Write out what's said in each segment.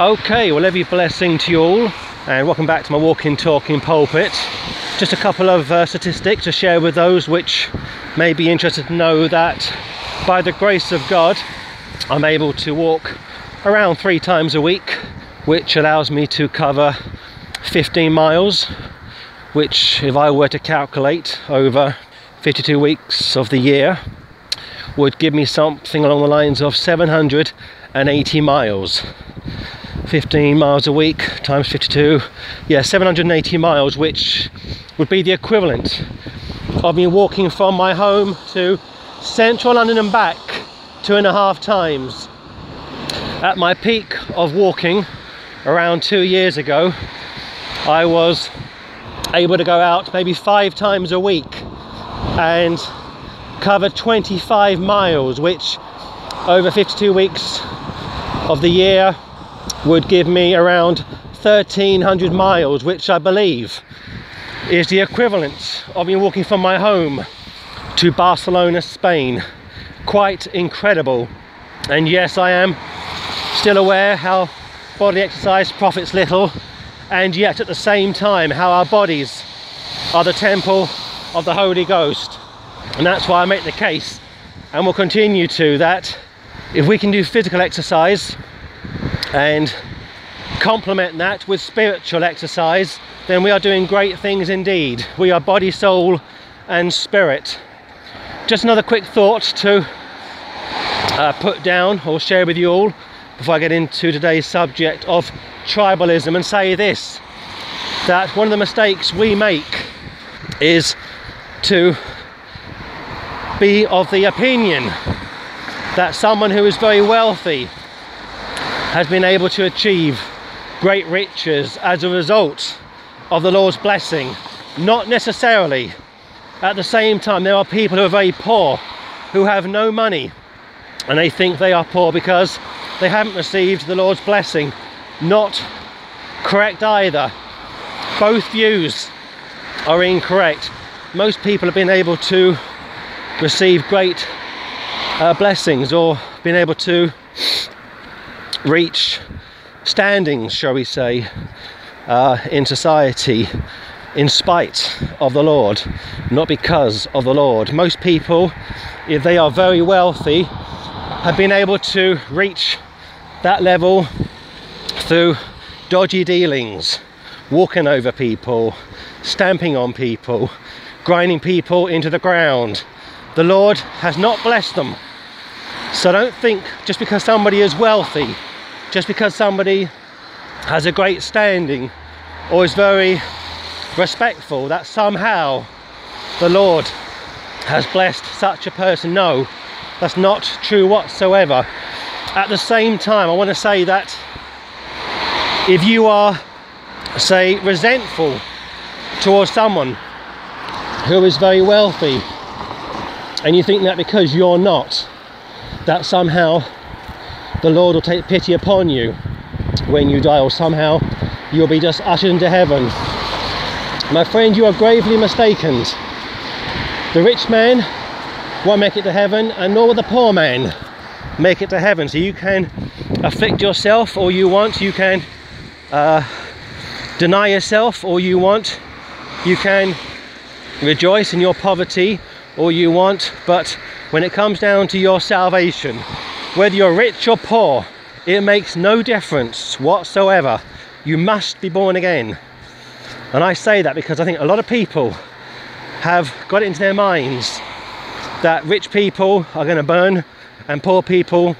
Okay, well every blessing to you all and welcome back to my walking talking pulpit. Just a couple of uh, statistics to share with those which may be interested to know that by the grace of God I'm able to walk around three times a week which allows me to cover 15 miles which if I were to calculate over 52 weeks of the year would give me something along the lines of 780 miles 15 miles a week times 52 yeah 780 miles which would be the equivalent of me walking from my home to central London and back two and a half times at my peak of walking around two years ago. I was able to go out maybe five times a week and cover 25 miles which over 52 weeks of the year would give me around 1300 miles which I believe is the equivalent of me walking from my home to Barcelona Spain. Quite incredible. And yes I am still aware how body exercise profits little and yet at the same time how our bodies are the temple of the Holy Ghost. And that's why I make the case and will continue to that if we can do physical exercise and complement that with spiritual exercise, then we are doing great things indeed. We are body, soul, and spirit. Just another quick thought to uh, put down or share with you all before I get into today's subject of tribalism and say this that one of the mistakes we make is to be of the opinion that someone who is very wealthy has been able to achieve great riches as a result of the Lord's blessing. Not necessarily. At the same time, there are people who are very poor, who have no money, and they think they are poor because they haven't received the Lord's blessing. Not correct either. Both views are incorrect. Most people have been able to receive great uh, blessings or been able to reach standings, shall we say, uh, in society in spite of the Lord, not because of the Lord. Most people, if they are very wealthy, have been able to reach that level through dodgy dealings, walking over people, stamping on people, grinding people into the ground. The Lord has not blessed them. So don't think just because somebody is wealthy just because somebody has a great standing or is very respectful that somehow the Lord has blessed such a person. No, that's not true whatsoever. At the same time, I want to say that if you are, say, resentful towards someone who is very wealthy and you think that because you're not, that somehow the Lord will take pity upon you when you die, or somehow you'll be just ushered into heaven. My friend, you are gravely mistaken. The rich man won't make it to heaven, and nor will the poor man make it to heaven. So you can afflict yourself all you want, you can uh, deny yourself all you want, you can rejoice in your poverty all you want, but when it comes down to your salvation, whether you're rich or poor, it makes no difference whatsoever. You must be born again. And I say that because I think a lot of people have got it into their minds that rich people are going to burn and poor people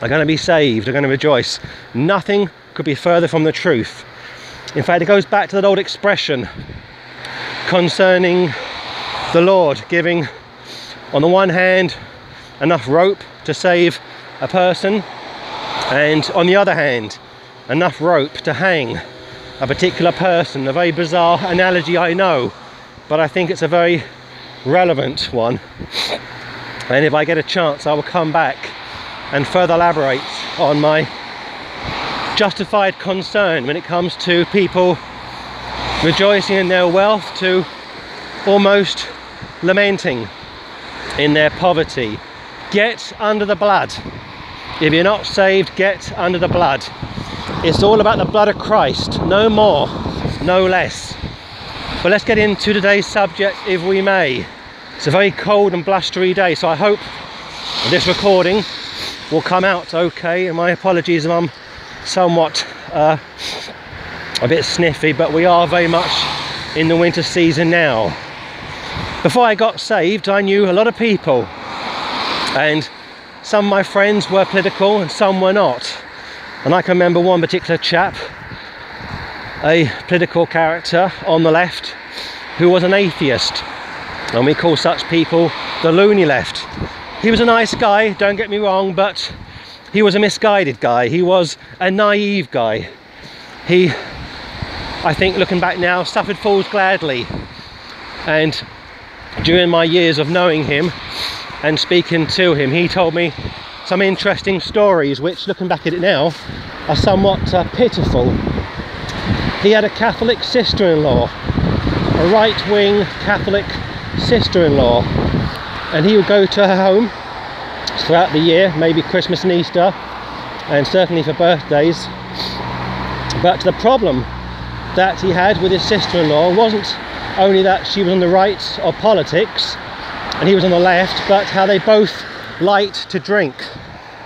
are going to be saved, are going to rejoice. Nothing could be further from the truth. In fact, it goes back to that old expression concerning the Lord giving, on the one hand, enough rope to save a person and on the other hand enough rope to hang a particular person. A very bizarre analogy I know but I think it's a very relevant one. And if I get a chance I will come back and further elaborate on my justified concern when it comes to people rejoicing in their wealth to almost lamenting in their poverty. Get under the blood if you're not saved, get under the blood. It's all about the blood of Christ, no more, no less. But let's get into today's subject if we may. It's a very cold and blustery day, so I hope this recording will come out okay. And my apologies if I'm somewhat uh, a bit sniffy, but we are very much in the winter season now. Before I got saved, I knew a lot of people, and some of my friends were political and some were not. And I can remember one particular chap, a political character on the left, who was an atheist. And we call such people the loony left. He was a nice guy, don't get me wrong, but he was a misguided guy. He was a naive guy. He I think looking back now, suffered fools gladly. And during my years of knowing him and speaking to him, he told me some interesting stories, which looking back at it now, are somewhat uh, pitiful. He had a Catholic sister-in-law, a right-wing Catholic sister-in-law, and he would go to her home throughout the year, maybe Christmas and Easter, and certainly for birthdays. But the problem that he had with his sister-in-law wasn't only that she was on the right of politics and he was on the left, but how they both liked to drink.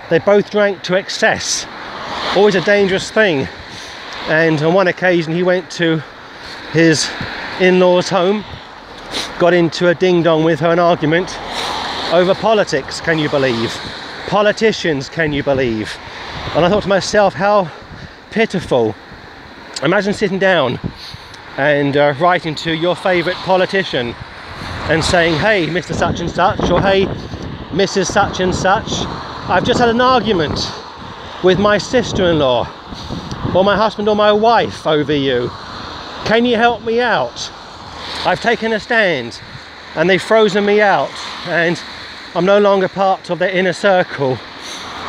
They both drank to excess. Always a dangerous thing. And on one occasion he went to his in-laws home, got into a ding-dong with her, an argument over politics, can you believe? Politicians, can you believe? And I thought to myself, how pitiful imagine sitting down and uh, writing to your favourite politician and saying, hey, Mr. Such and Such, or hey, Mrs. Such and Such, I've just had an argument with my sister in law, or my husband or my wife over you. Can you help me out? I've taken a stand and they've frozen me out, and I'm no longer part of their inner circle,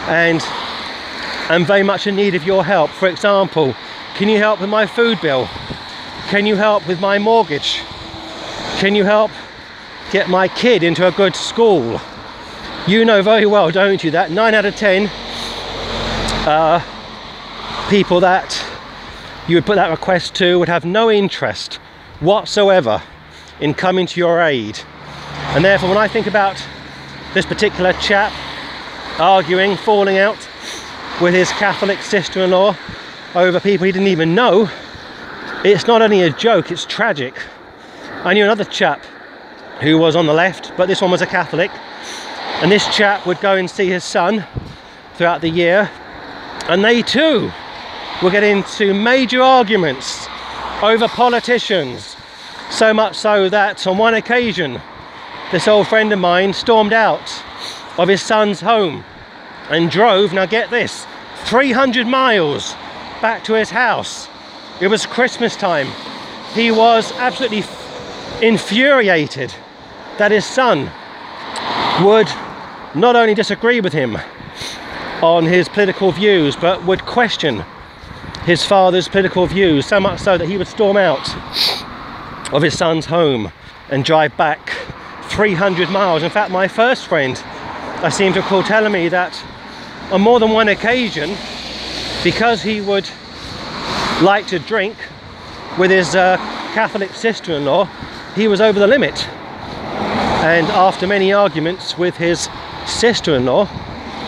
and I'm very much in need of your help. For example, can you help with my food bill? Can you help with my mortgage? Can you help get my kid into a good school? You know very well, don't you, that 9 out of 10 uh, people that you would put that request to would have no interest whatsoever in coming to your aid. And therefore, when I think about this particular chap arguing, falling out with his Catholic sister-in-law over people he didn't even know, it's not only a joke, it's tragic. I knew another chap who was on the left, but this one was a Catholic, and this chap would go and see his son throughout the year, and they too will get into major arguments over politicians. So much so that on one occasion, this old friend of mine stormed out of his son's home and drove, now get this, 300 miles back to his house. It was Christmas time. He was absolutely infuriated that his son would not only disagree with him on his political views, but would question his father's political views, so much so that he would storm out of his son's home and drive back 300 miles. In fact, my first friend, I seem to recall telling me that on more than one occasion, because he would like to drink with his uh, Catholic sister-in-law, he was over the limit. And after many arguments with his sister-in-law,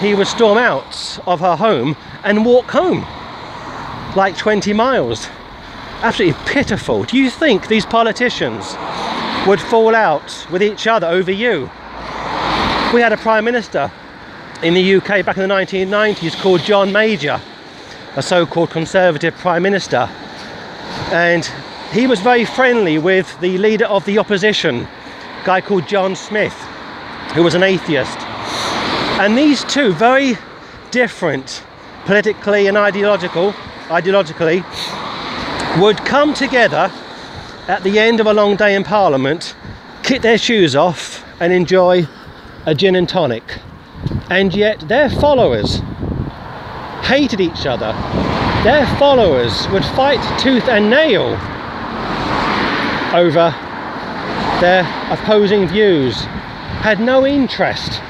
he would storm out of her home and walk home like 20 miles. Absolutely pitiful. Do you think these politicians would fall out with each other over you? We had a Prime Minister in the UK back in the 1990s called John Major a so-called conservative prime minister and he was very friendly with the leader of the opposition guy called John Smith who was an atheist and these two very different politically and ideological ideologically would come together at the end of a long day in parliament kick their shoes off and enjoy a gin and tonic and yet their followers hated each other. Their followers would fight tooth and nail over their opposing views, had no interest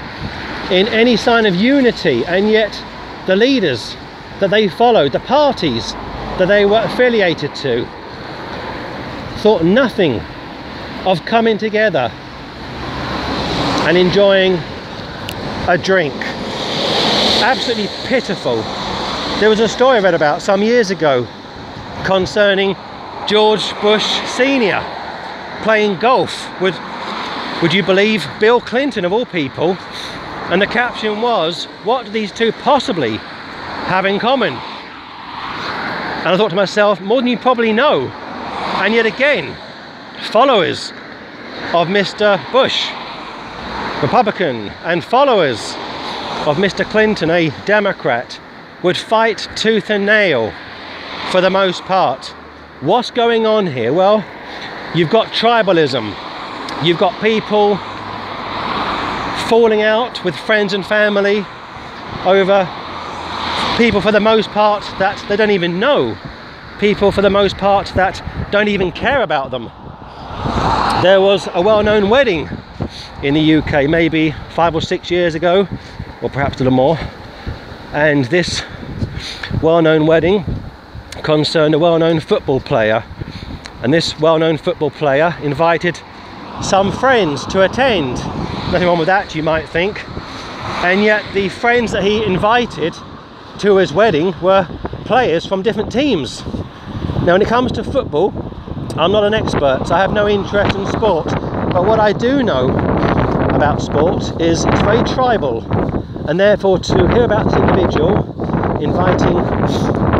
in any sign of unity, and yet the leaders that they followed, the parties that they were affiliated to, thought nothing of coming together and enjoying a drink. Absolutely pitiful. There was a story I read about some years ago concerning George Bush Sr. playing golf with, would you believe, Bill Clinton of all people. And the caption was, what do these two possibly have in common? And I thought to myself, more than you probably know. And yet again, followers of Mr. Bush, Republican, and followers of Mr. Clinton, a Democrat, would fight tooth and nail for the most part. What's going on here? Well, you've got tribalism, you've got people falling out with friends and family over people for the most part that they don't even know, people for the most part that don't even care about them. There was a well-known wedding in the UK maybe five or six years ago, or perhaps a little more, and this well-known wedding concerned a well-known football player and this well-known football player invited some friends to attend. Nothing wrong with that you might think. And yet the friends that he invited to his wedding were players from different teams. Now when it comes to football I'm not an expert so I have no interest in sport. But what I do know about sport is it's very tribal. And therefore to hear about this individual inviting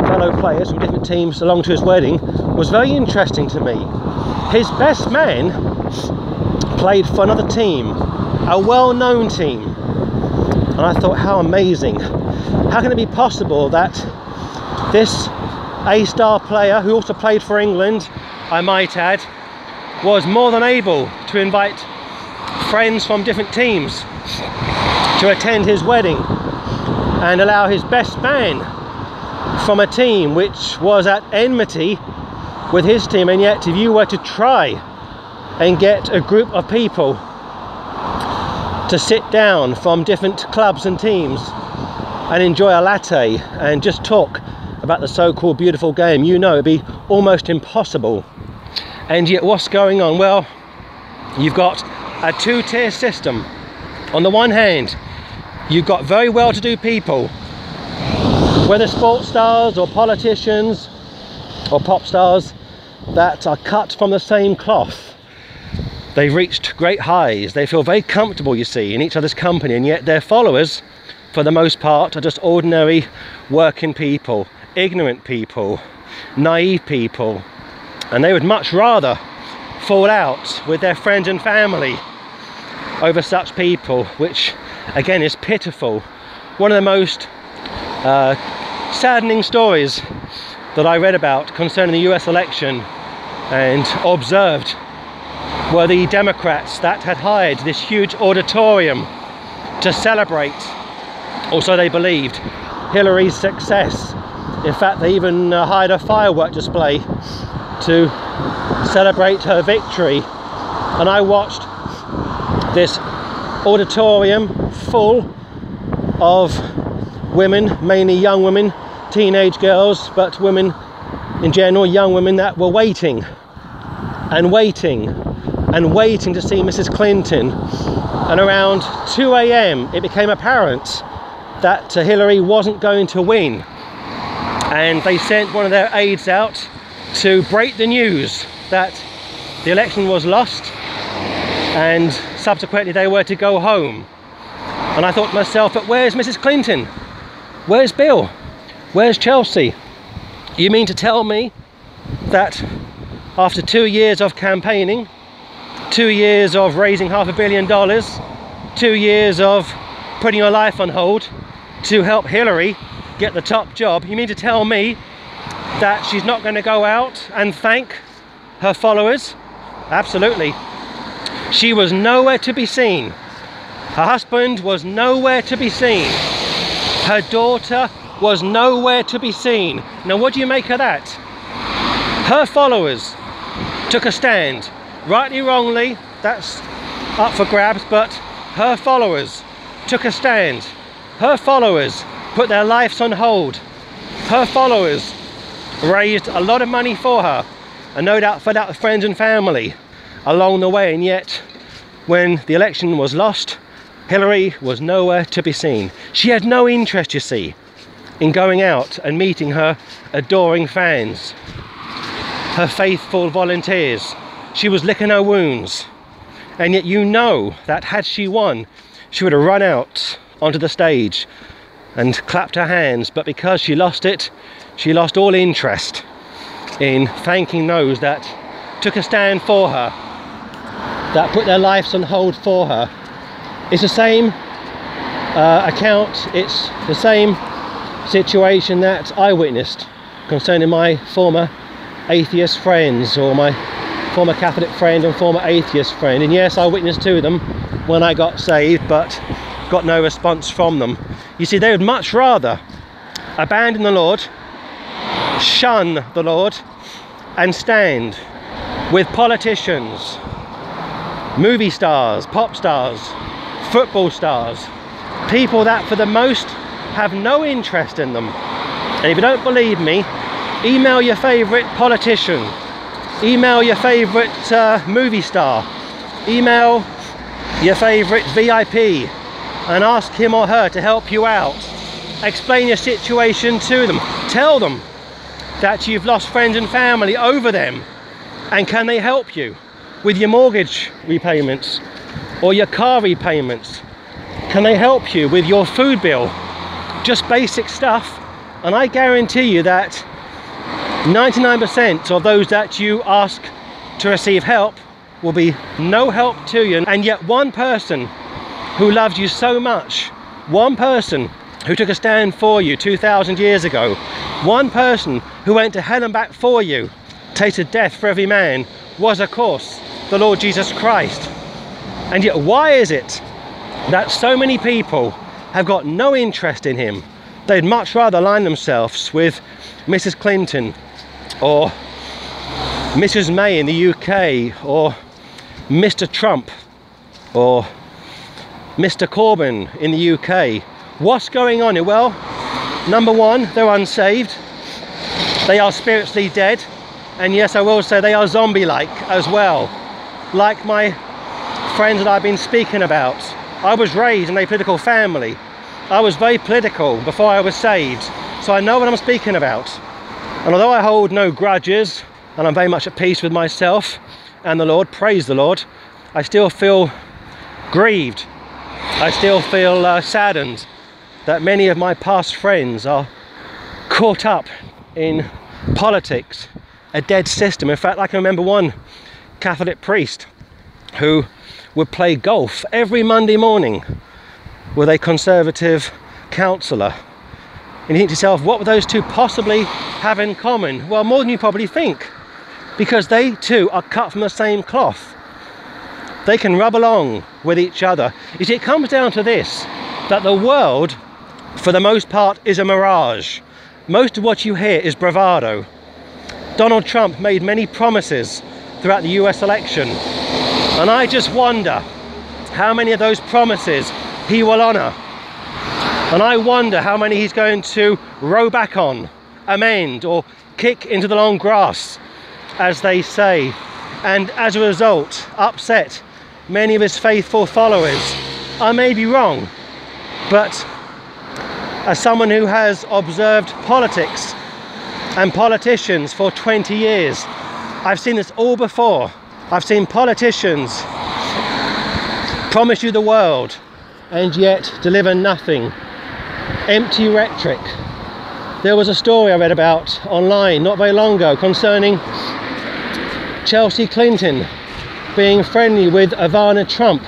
fellow players from different teams along to his wedding was very interesting to me. His best man played for another team, a well-known team. And I thought, how amazing. How can it be possible that this A-star player, who also played for England, I might add, was more than able to invite friends from different teams to attend his wedding and allow his best man from a team which was at enmity with his team and yet if you were to try and get a group of people to sit down from different clubs and teams and enjoy a latte and just talk about the so-called beautiful game you know it'd be almost impossible. And yet what's going on? Well you've got a two-tier system. On the one hand you've got very well-to-do people, whether sports stars or politicians or pop stars that are cut from the same cloth. They've reached great highs. They feel very comfortable, you see, in each other's company, and yet their followers, for the most part, are just ordinary working people, ignorant people, naive people, and they would much rather fall out with their friends and family over such people, which again is pitiful. One of the most uh, saddening stories that I read about concerning the US election and observed were the Democrats that had hired this huge auditorium to celebrate, or so they believed, Hillary's success. In fact, they even uh, hired a firework display to celebrate her victory. And I watched this auditorium full of women, mainly young women, teenage girls, but women in general, young women that were waiting and waiting and waiting to see Mrs. Clinton. And around 2 a.m., it became apparent that uh, Hillary wasn't going to win. And they sent one of their aides out to break the news that the election was lost and subsequently they were to go home. And I thought to myself, but where's Mrs. Clinton? Where's Bill? Where's Chelsea? You mean to tell me that after two years of campaigning, two years of raising half a billion dollars, two years of putting your life on hold to help Hillary get the top job, you mean to tell me that she's not going to go out and thank her followers? Absolutely. She was nowhere to be seen. Her husband was nowhere to be seen. Her daughter was nowhere to be seen. Now what do you make of that? Her followers took a stand. Rightly, wrongly, that's up for grabs, but her followers took a stand. Her followers put their lives on hold Her followers raised a lot of money for her and no doubt fed out with friends and family along the way and yet when the election was lost Hillary was nowhere to be seen. She had no interest you see in going out and meeting her adoring fans, her faithful volunteers. She was licking her wounds. And yet you know that had she won, she would have run out onto the stage and clapped her hands. But because she lost it, she lost all interest in thanking those that took a stand for her, that put their lives on hold for her. It's the same uh, account, it's the same situation that I witnessed concerning my former atheist friends or my former Catholic friend and former atheist friend. And yes, I witnessed to them when I got saved, but got no response from them. You see, they would much rather abandon the Lord, shun the Lord, and stand with politicians, movie stars, pop stars, football stars, people that for the most have no interest in them. And if you don't believe me, email your favourite politician, email your favourite uh, movie star, email your favourite VIP and ask him or her to help you out. Explain your situation to them. Tell them that you've lost friends and family over them and can they help you with your mortgage repayments or your car repayments? Can they help you with your food bill? Just basic stuff. And I guarantee you that 99% of those that you ask to receive help will be no help to you. And yet one person who loved you so much, one person who took a stand for you 2,000 years ago, one person who went to hell and back for you, tasted death for every man, was of course the Lord Jesus Christ. And yet why is it that so many people have got no interest in him? They'd much rather align themselves with Mrs. Clinton or Mrs. May in the UK or Mr. Trump or Mr. Corbyn in the UK. What's going on here? Well, number one, they're unsaved. They are spiritually dead. And yes, I will say they are zombie-like as well. Like my friends that I've been speaking about. I was raised in a political family. I was very political before I was saved. So I know what I'm speaking about. And although I hold no grudges and I'm very much at peace with myself and the Lord, praise the Lord, I still feel grieved. I still feel uh, saddened that many of my past friends are caught up in politics, a dead system. In fact, I can remember one Catholic priest who would play golf every Monday morning with a conservative counsellor and you think to yourself, what would those two possibly have in common? Well, more than you probably think, because they too are cut from the same cloth. They can rub along with each other. You see, it comes down to this, that the world, for the most part, is a mirage. Most of what you hear is bravado. Donald Trump made many promises throughout the US election, and I just wonder how many of those promises he will honour and I wonder how many he's going to row back on, amend, or kick into the long grass, as they say, and as a result, upset many of his faithful followers. I may be wrong, but as someone who has observed politics and politicians for 20 years, I've seen this all before. I've seen politicians promise you the world and yet deliver nothing empty rhetoric. There was a story I read about online not very long ago concerning Chelsea Clinton being friendly with Ivana Trump.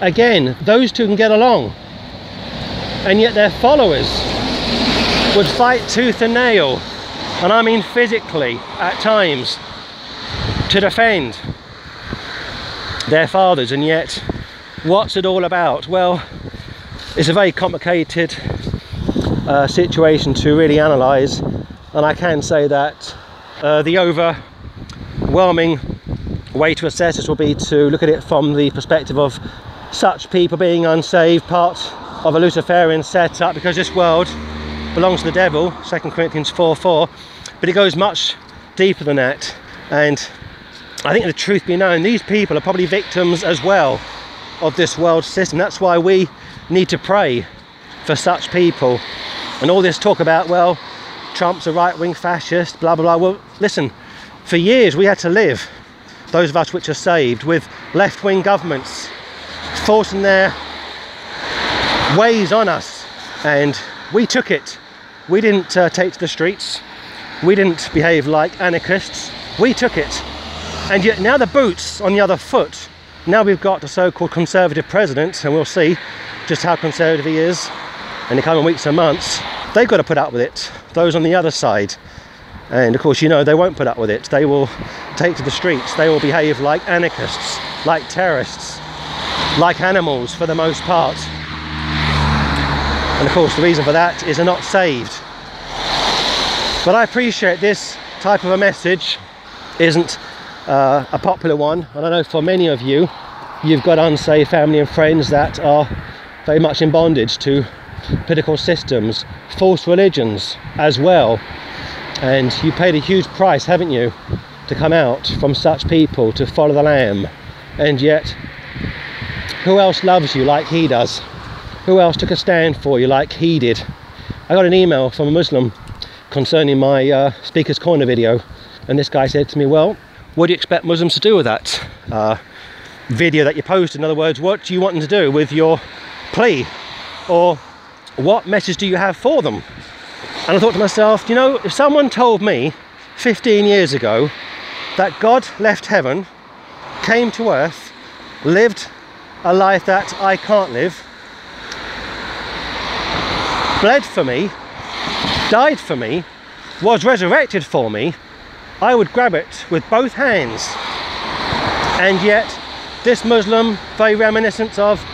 Again, those two can get along. And yet their followers would fight tooth and nail, and I mean physically at times, to defend their fathers. And yet, what's it all about? Well, it's a very complicated uh, situation to really analyse and I can say that uh, the overwhelming way to assess this will be to look at it from the perspective of such people being unsaved, part of a Luciferian setup because this world belongs to the devil, 2 Corinthians 4 4, but it goes much deeper than that. And I think the truth be known, these people are probably victims as well of this world system. That's why we need to pray for such people. And all this talk about, well, Trump's a right wing fascist, blah, blah, blah. Well, listen, for years we had to live, those of us which are saved, with left wing governments forcing their ways on us. And we took it. We didn't uh, take to the streets. We didn't behave like anarchists. We took it. And yet now the boot's on the other foot. Now we've got a so-called conservative president, and we'll see just how conservative he is in the coming weeks and months. They've got to put up with it. Those on the other side. And of course, you know, they won't put up with it. They will take to the streets. They will behave like anarchists, like terrorists, like animals for the most part. And of course, the reason for that is they're not saved. But I appreciate this type of a message isn't uh, a popular one. And I know for many of you, you've got unsaved family and friends that are very much in bondage to political systems, false religions as well. And you paid a huge price, haven't you, to come out from such people to follow the Lamb. And yet, who else loves you like he does? Who else took a stand for you like he did? I got an email from a Muslim concerning my uh, Speaker's Corner video, and this guy said to me, Well, what do you expect Muslims to do with that uh, video that you posted? In other words, what do you want them to do with your plea? Or what message do you have for them? And I thought to myself, you know, if someone told me 15 years ago that God left heaven, came to earth, lived a life that I can't live, bled for me, died for me, was resurrected for me, I would grab it with both hands. And yet, this Muslim, very reminiscent of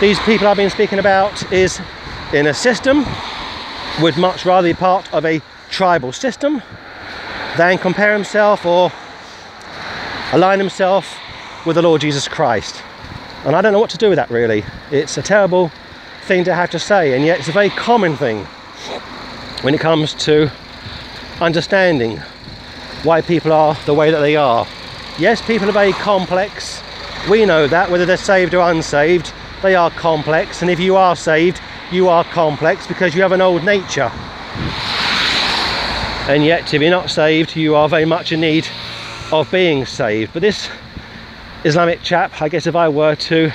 these people I've been speaking about, is in a system, would much rather be part of a tribal system than compare himself or align himself with the Lord Jesus Christ. And I don't know what to do with that really. It's a terrible thing to have to say, and yet it's a very common thing when it comes to understanding why people are the way that they are. Yes, people are very complex. We know that, whether they're saved or unsaved, they are complex. And if you are saved, you are complex because you have an old nature. And yet, if you're not saved, you are very much in need of being saved. But this Islamic chap, I guess if I were to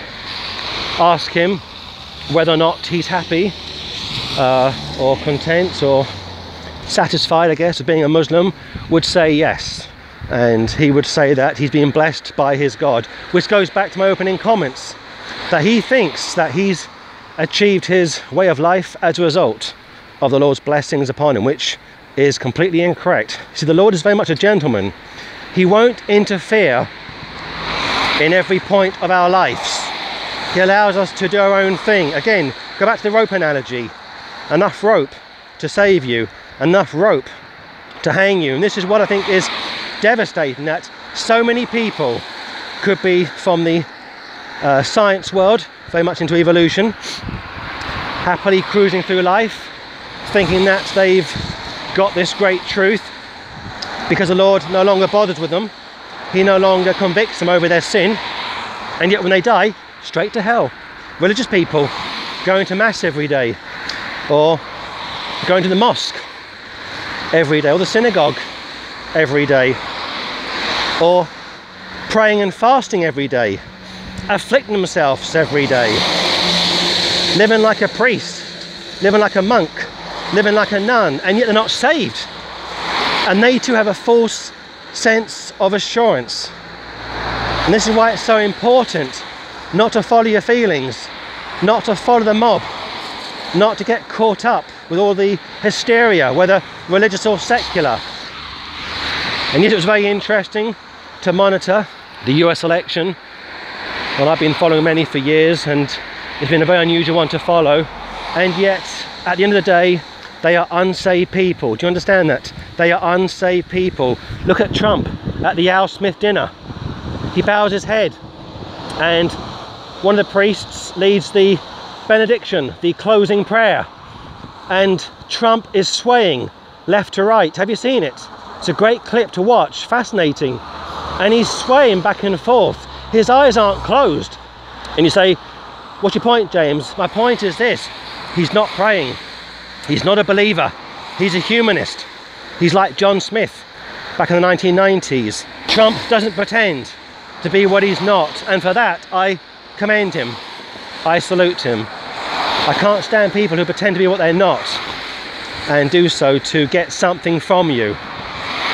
ask him whether or not he's happy uh, or content or satisfied, I guess, of being a Muslim, would say yes. And he would say that he's been blessed by his God, which goes back to my opening comments that he thinks that he's achieved his way of life as a result of the Lord's blessings upon him, which is completely incorrect. See, the Lord is very much a gentleman. He won't interfere in every point of our lives. He allows us to do our own thing. Again, go back to the rope analogy. Enough rope to save you, enough rope to hang you. And this is what I think is devastating that so many people could be from the uh, science world, very much into evolution, happily cruising through life, thinking that they've got this great truth because the Lord no longer bothers with them. He no longer convicts them over their sin. And yet when they die, straight to hell. Religious people going to mass every day or going to the mosque every day or the synagogue every day or praying and fasting every day, afflicting themselves every day, living like a priest, living like a monk, living like a nun, and yet they're not saved. And they too have a false sense of assurance. And this is why it's so important not to follow your feelings, not to follow the mob, not to get caught up with all the hysteria, whether religious or secular. And yet it was very interesting to monitor the US election. Well, I've been following many for years and it's been a very unusual one to follow. And yet, at the end of the day, they are unsaved people. Do you understand that? They are unsaved people. Look at Trump at the Al Smith dinner. He bows his head and one of the priests leads the benediction, the closing prayer. and Trump is swaying left to right. Have you seen it? It's a great clip to watch, fascinating. And he's swaying back and forth. His eyes aren't closed. And you say, What's your point, James? My point is this he's not praying, he's not a believer, he's a humanist. He's like John Smith back in the 1990s. Trump doesn't pretend to be what he's not, and for that I commend him. I salute him. I can't stand people who pretend to be what they're not and do so to get something from you,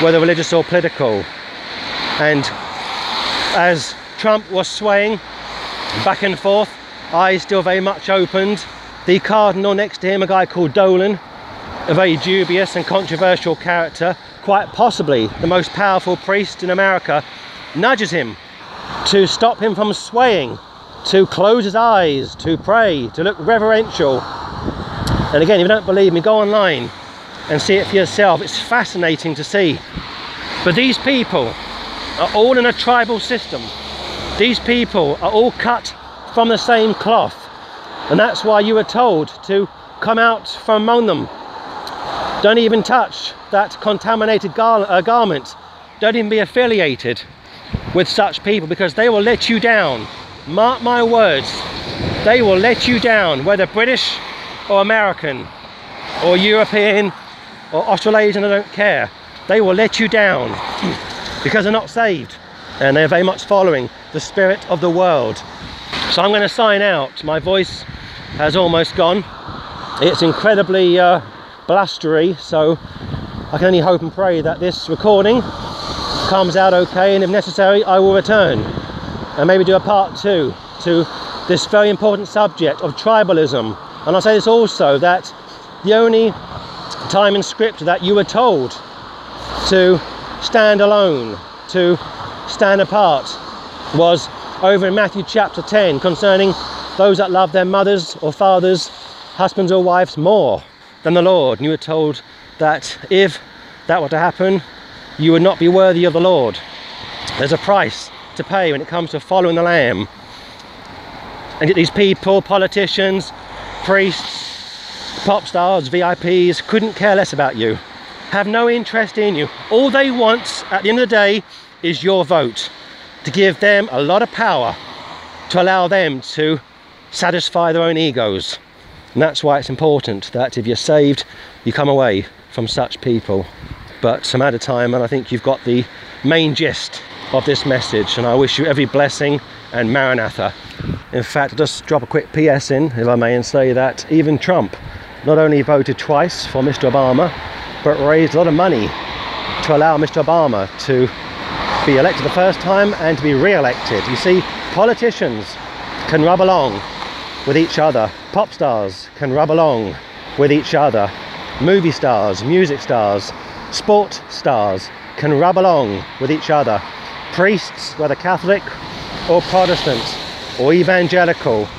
whether religious or political. And as Trump was swaying back and forth, eyes still very much opened, the cardinal next to him, a guy called Dolan, a very dubious and controversial character, quite possibly the most powerful priest in America, nudges him to stop him from swaying, to close his eyes, to pray, to look reverential. And again, if you don't believe me, go online and see it for yourself. It's fascinating to see. But these people are all in a tribal system. These people are all cut from the same cloth. And that's why you were told to come out from among them. Don't even touch that contaminated gar uh, garment. Don't even be affiliated with such people because they will let you down. Mark my words, they will let you down, whether British or American or European or Australasian, I don't care. They will let you down because they're not saved and they're very much following the spirit of the world. So I'm going to sign out. My voice has almost gone. It's incredibly uh, blustery, so I can only hope and pray that this recording comes out okay, and if necessary, I will return and maybe do a part two to this very important subject of tribalism. And I'll say this also that the only time in scripture that you were told to stand alone, to stand apart, was over in Matthew chapter 10 concerning those that love their mothers or fathers, husbands or wives more than the Lord. And you were told that if that were to happen, you would not be worthy of the Lord. There's a price to pay when it comes to following the Lamb. And yet these people, politicians, priests, pop stars, VIPs, couldn't care less about you, have no interest in you. All they want at the end of the day is your vote to give them a lot of power to allow them to satisfy their own egos. And that's why it's important that if you're saved, you come away from such people. But some at a time, and I think you've got the main gist of this message. And I wish you every blessing and Maranatha. In fact, I'll just drop a quick PS in, if I may, and say that even Trump not only voted twice for Mr. Obama, but raised a lot of money to allow Mr. Obama to be elected the first time and to be re-elected. You see, politicians can rub along with each other. Pop stars can rub along with each other. Movie stars, music stars, sport stars can rub along with each other. Priests, whether Catholic or Protestant or evangelical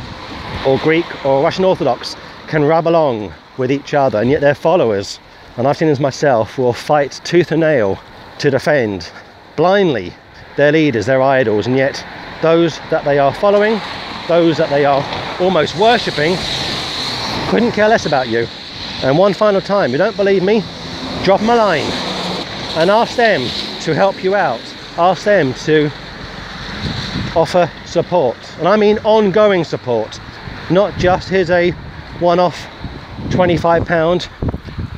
or Greek or Russian Orthodox, can rub along with each other, and yet their followers, and I've seen this myself, will fight tooth and nail to defend blindly their leaders, their idols, and yet those that they are following, those that they are almost worshipping, couldn't care less about you. And one final time, you don't believe me? Drop them a line and ask them to help you out. Ask them to offer support. And I mean ongoing support, not just here's a one off £25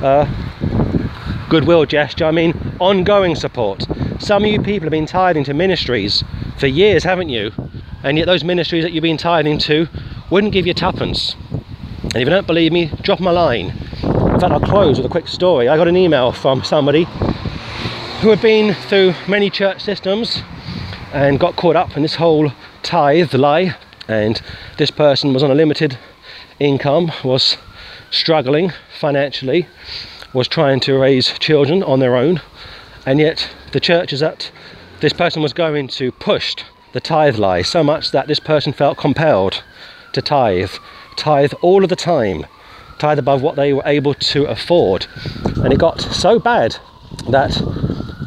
uh, goodwill gesture. I mean ongoing support. Some of you people have been tied into ministries for years, haven't you? And yet those ministries that you've been tied into wouldn't give you tuppence. And if you don't believe me, drop them a line. In fact, I'll close with a quick story. I got an email from somebody who had been through many church systems and got caught up in this whole tithe lie. And this person was on a limited income, was struggling financially, was trying to raise children on their own, and yet the churches that this person was going to pushed the tithe lie so much that this person felt compelled to tithe, tithe all of the time, tithe above what they were able to afford. And it got so bad that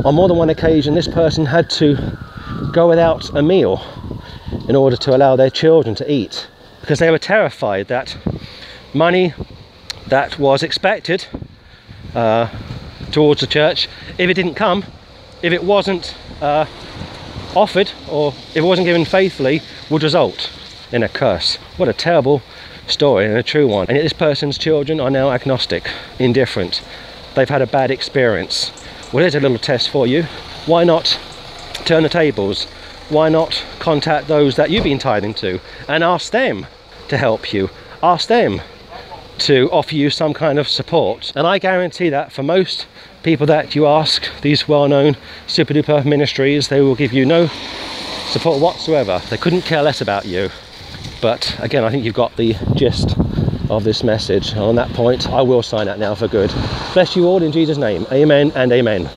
on more than one occasion this person had to go without a meal in order to allow their children to eat because they were terrified that money that was expected uh, towards the church, if it didn't come, if it wasn't uh, offered or if it wasn't given faithfully, would result in a curse. What a terrible story and a true one. And yet this person's children are now agnostic, indifferent. They've had a bad experience. Well, there's a little test for you. Why not turn the tables? Why not contact those that you've been tithing to and ask them to help you? Ask them to offer you some kind of support. And I guarantee that for most people that you ask, these well-known super duper ministries, they will give you no support whatsoever. They couldn't care less about you. But again, I think you've got the gist of this message. On that point, I will sign out now for good. Bless you all in Jesus' name. Amen and amen.